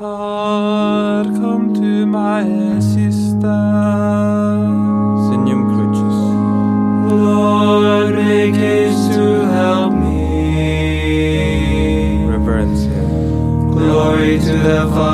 God, come to my assistance. Signum. Lord, make haste to help me. Reverencia. Glory to the Father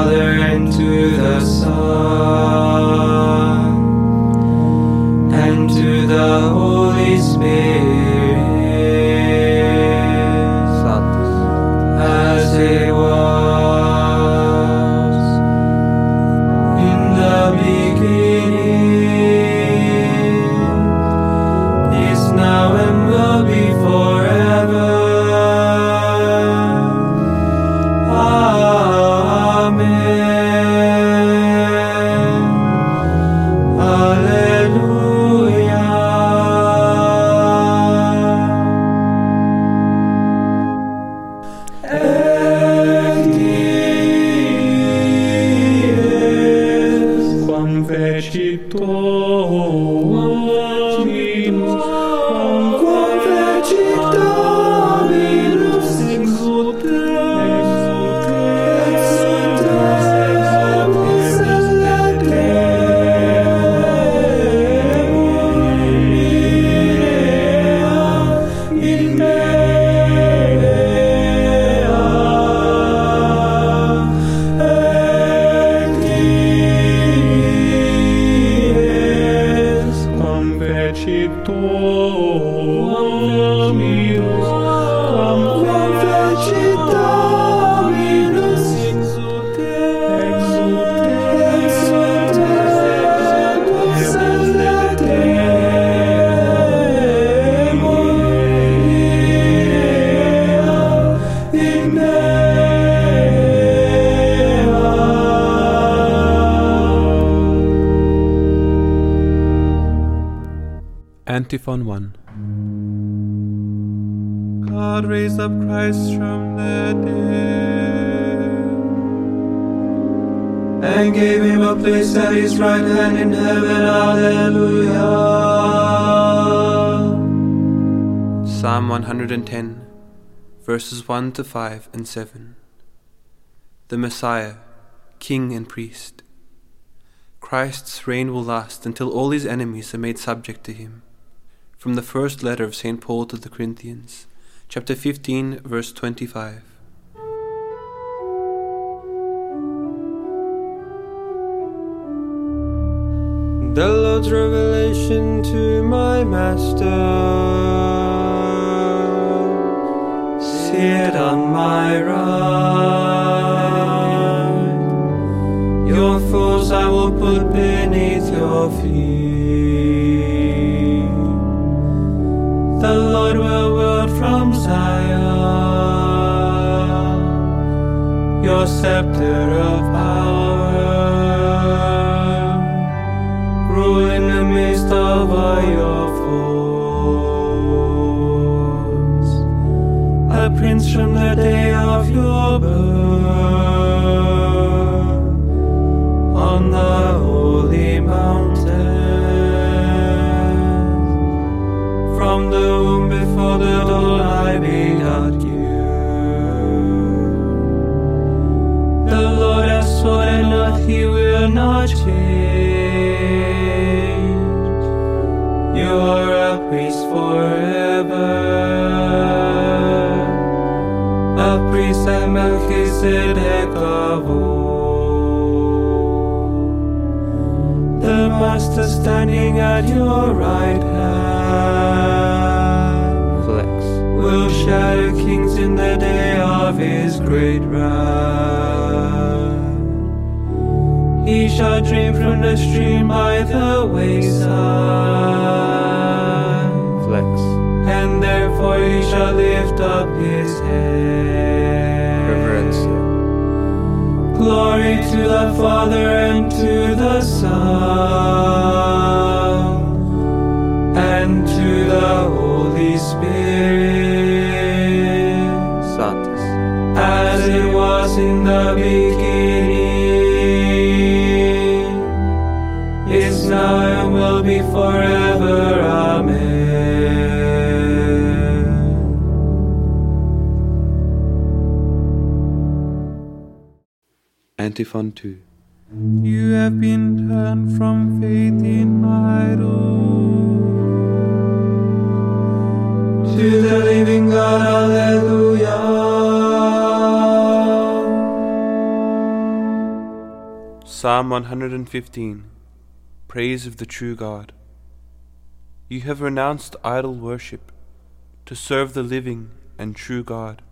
Antiphon 1. God raised up Christ from the dead and gave him a place at his right hand in heaven. Hallelujah. Psalm 110, verses 1 to 5 and 7. The Messiah, King and Priest. Christ's reign will last until all his enemies are made subject to him. From the first letter of St. Paul to the Corinthians, chapter 15, verse 25. The Lord's revelation to my master. Sit on my right. Your foes I will put beneath your feet. The Lord will wield from Zion your scepter of power. Rule in the midst of all your foes. A prince from the day of your birth on the I begot you. The Lord has sworn that He will not change. You are a priest forever, a priest. The Master standing at your right hand. Will shatter kings in the day of his great wrath. He shall drink from the stream by the wayside, Flex. and therefore he shall lift up his head. Reverencia. Glory to the Father and to the Son and to the beginning, is now and will be forever. Amen. Antiphon 2. You have been turned from faith in idols to the living God, Psalm 115 Praise of the True God. You have renounced idol worship to serve the living and true God.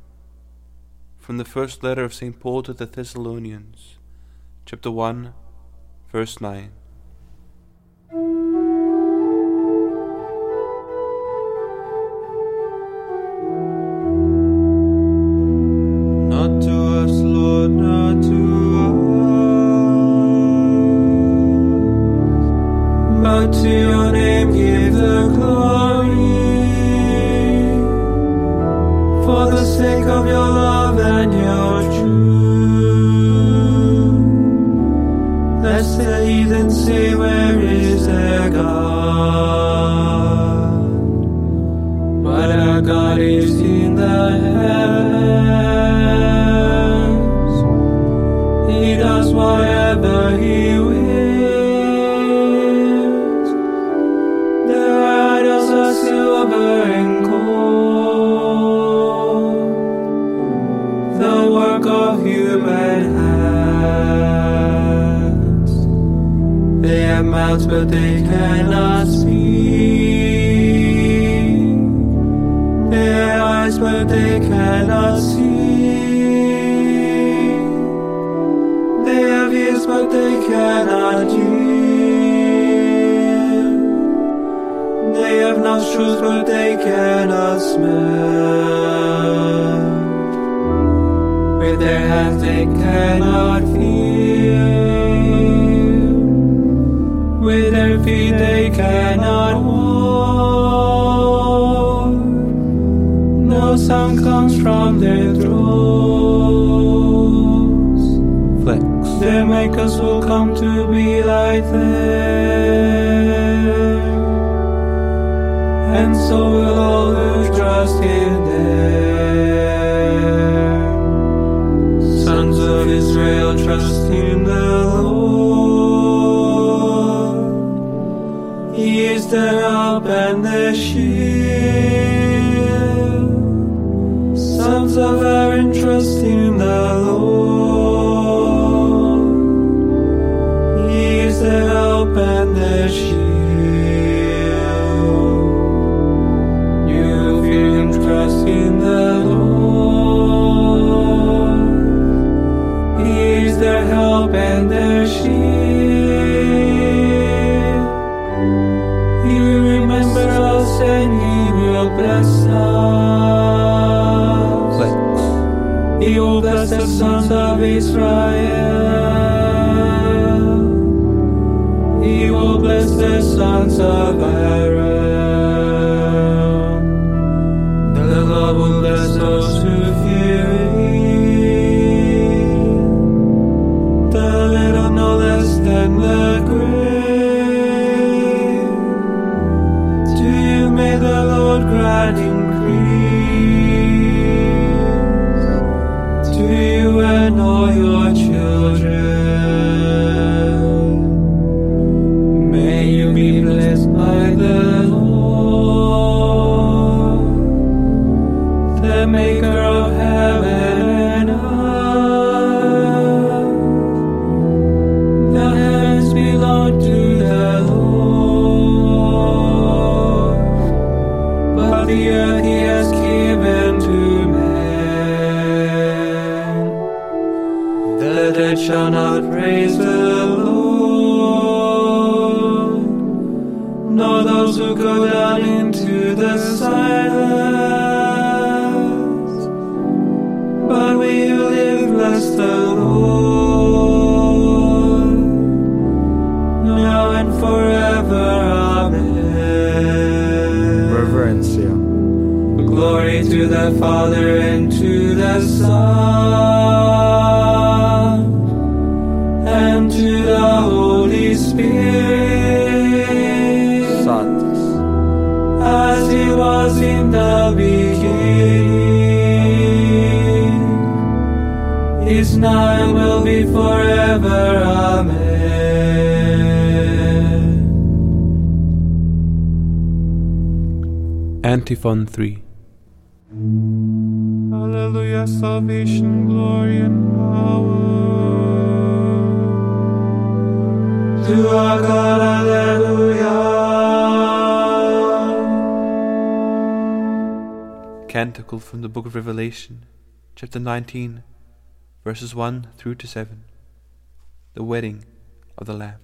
From the first letter of St. Paul to the Thessalonians, chapter 1, verse 9. They cannot see. They have ears, but they cannot hear. They have nostrils, but they cannot smell. With their hands, they cannot feel. With their feet, they cannot walk. No sound comes from their throats. Flex. Their makers will come to be like them. And so will all who trust in them. Sons of Israel, trust in the Lord. He is their help and their shield. Of Aaron, trust in the Lord. He is their help and their shield. You trust in the Lord. He is their help and their shield. He will bless the sons of Israel. He will bless the sons of Aaron. The silence. But we live bless the Lord, now and forever. Amen. Reverencia. Glory to the Father and to the Son is now and will be forever. Amen. Antiphon 3 Hallelujah, salvation, glory, and power. To our God, Hallelujah. Canticle from the Book of Revelation, chapter 19, verses 1 through to 7. The Wedding of the Lamb.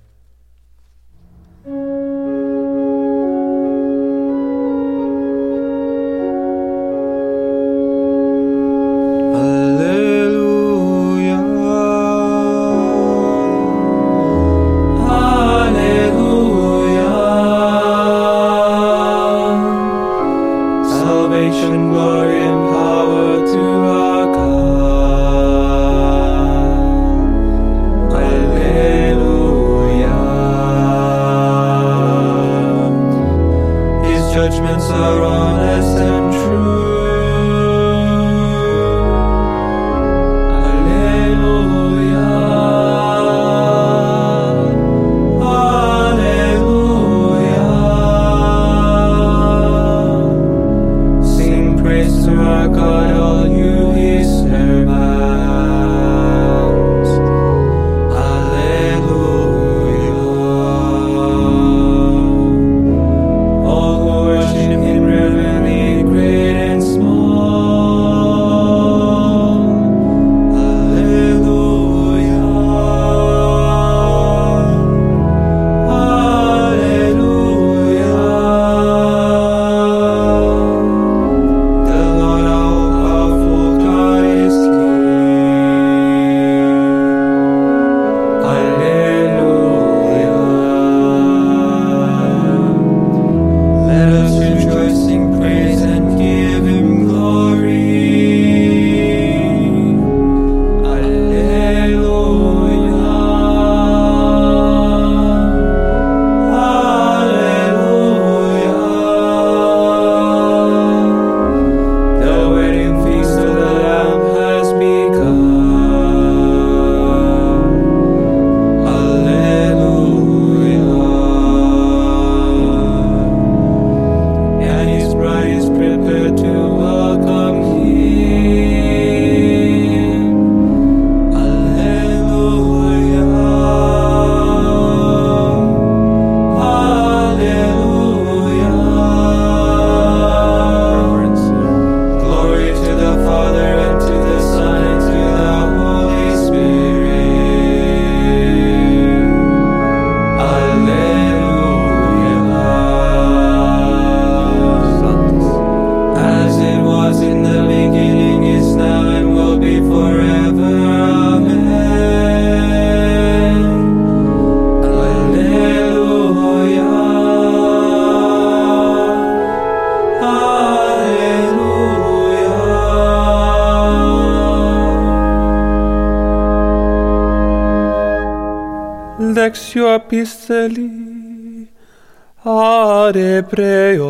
Hebreos.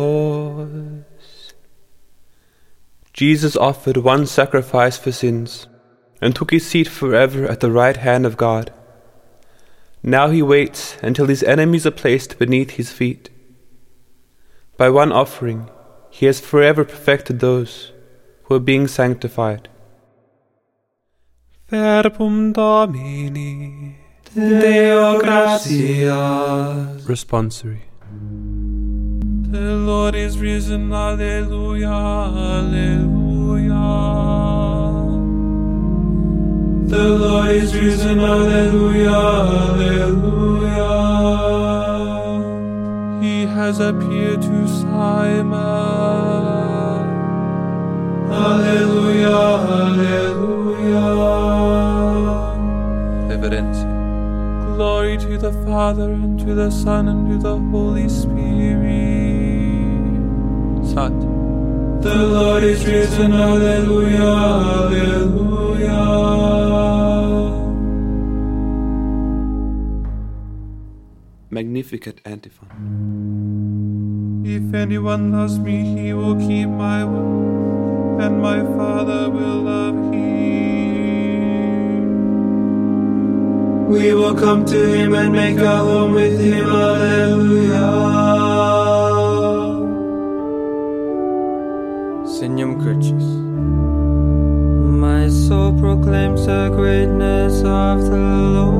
Jesus offered one sacrifice for sins and took his seat forever at the right hand of God. Now he waits until his enemies are placed beneath his feet. By one offering, he has forever perfected those who are being sanctified. Verbum Domini Deo gratias Responsory. The Lord is risen, Alleluia, Alleluia. The Lord is risen, Alleluia, Alleluia. He has appeared to Simon. Alleluia, Alleluia. Reverencia. Glory to the Father, and to the Son, and to the Holy Spirit. Sat. The Lord is risen, Alleluia, Alleluia. Magnificat antiphon. If anyone loves me, he will keep my word, and my Father will love him. We will come to him and make our home with him. Alleluia. Signum Crucis. My soul proclaims the greatness of the Lord.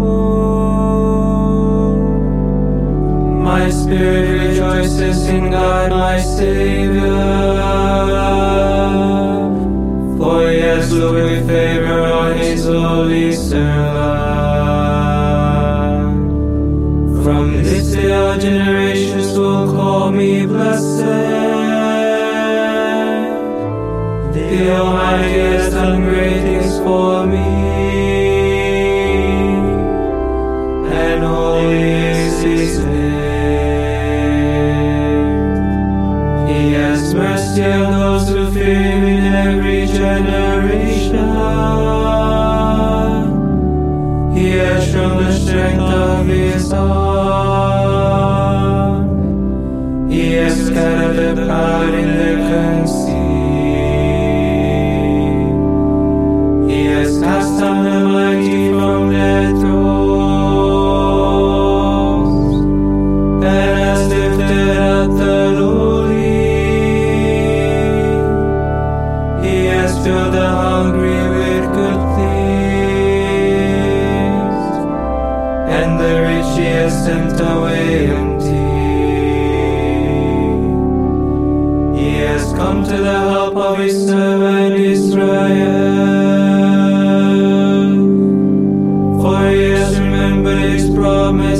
My spirit rejoices in God, my Savior. For he has looked with favor on his holy servant. Generations will call me blessed. The Almighty has done great things for me, come to the help of his servant Israel. For he has remembered his promise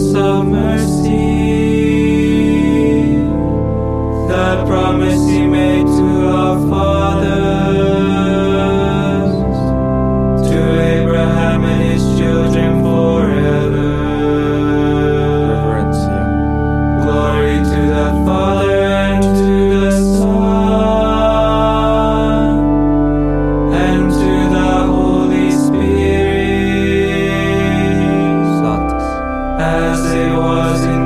as it was in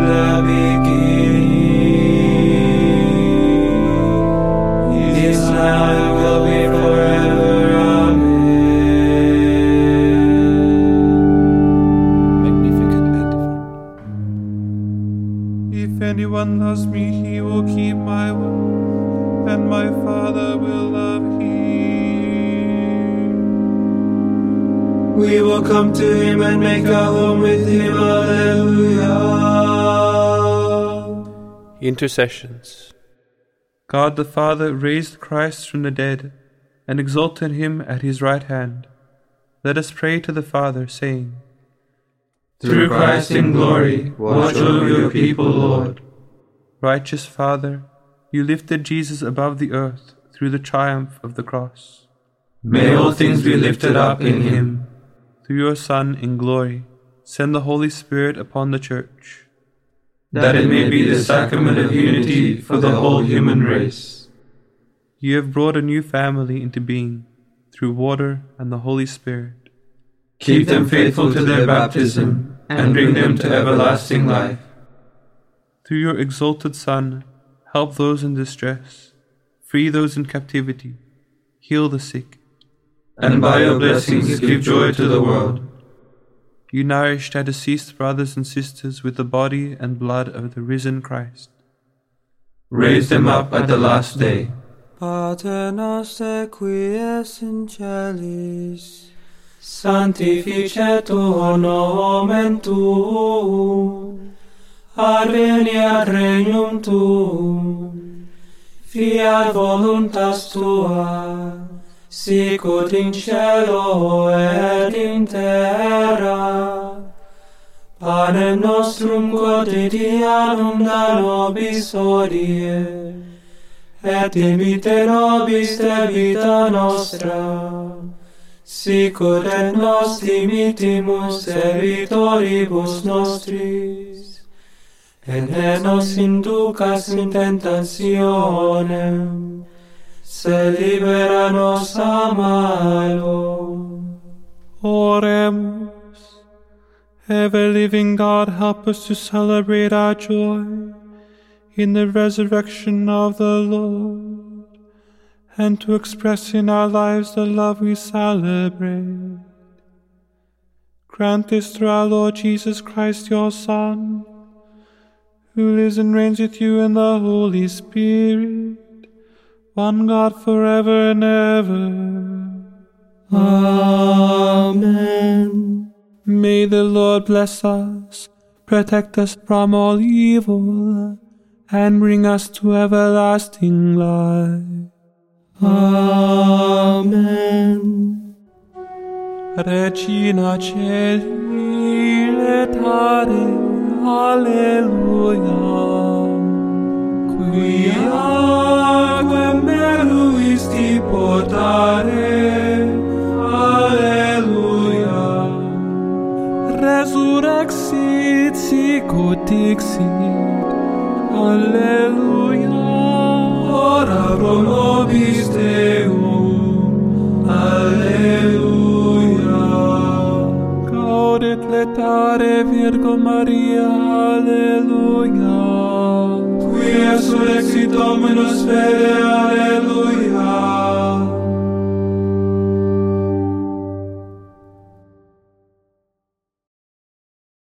Intercessions. God the Father raised Christ from the dead and exalted him at his right hand. Let us pray to the Father, saying, Through Christ in glory, watch over your people, Lord. Righteous Father, you lifted Jesus above the earth through the triumph of the cross. May all things be lifted up in him. Through your Son in glory, send the Holy Spirit upon the Church. That it may be the sacrament of unity for the whole human race. You have brought a new family into being through water and the Holy Spirit. Keep them faithful to their baptism and bring them to everlasting life. Through your exalted Son, help those in distress, free those in captivity, heal the sick. And by your blessings give joy to the world. You nourished our deceased brothers and sisters with the body and blood of the risen Christ. Raise them up at the last day. Pater noster qui es in celis, Sanctificetur nomen tuum, adveniat regnum tuum, fiat voluntas tua, sicut in cielo et in terra. Panem nostrum quotidianum da nobis hodie, et dimite nobis de vita nostra, sicut et nos dimitimus evitoribus nostris, et ne nos inducas in tentationem, se libera nos a malo. Oremus. Ever living God, help us to celebrate our joy in the resurrection of the Lord and to express in our lives the love we celebrate. Grant this through our Lord Jesus Christ, your Son, who lives and reigns with you in the Holy Spirit, one God forever and ever. Amen. May the Lord bless us, protect us from all evil, and bring us to everlasting life. Amen. Regina Celi, letare, alleluia. Quiaque meruisti portare, Alleluia. Resurrexit sicut dixit, alleluia. Ora pro nobis Deum, Alleluia. Gaudet letare Virgo Maria, alleluia. Qui resurrexit Dominus fede, Alleluia.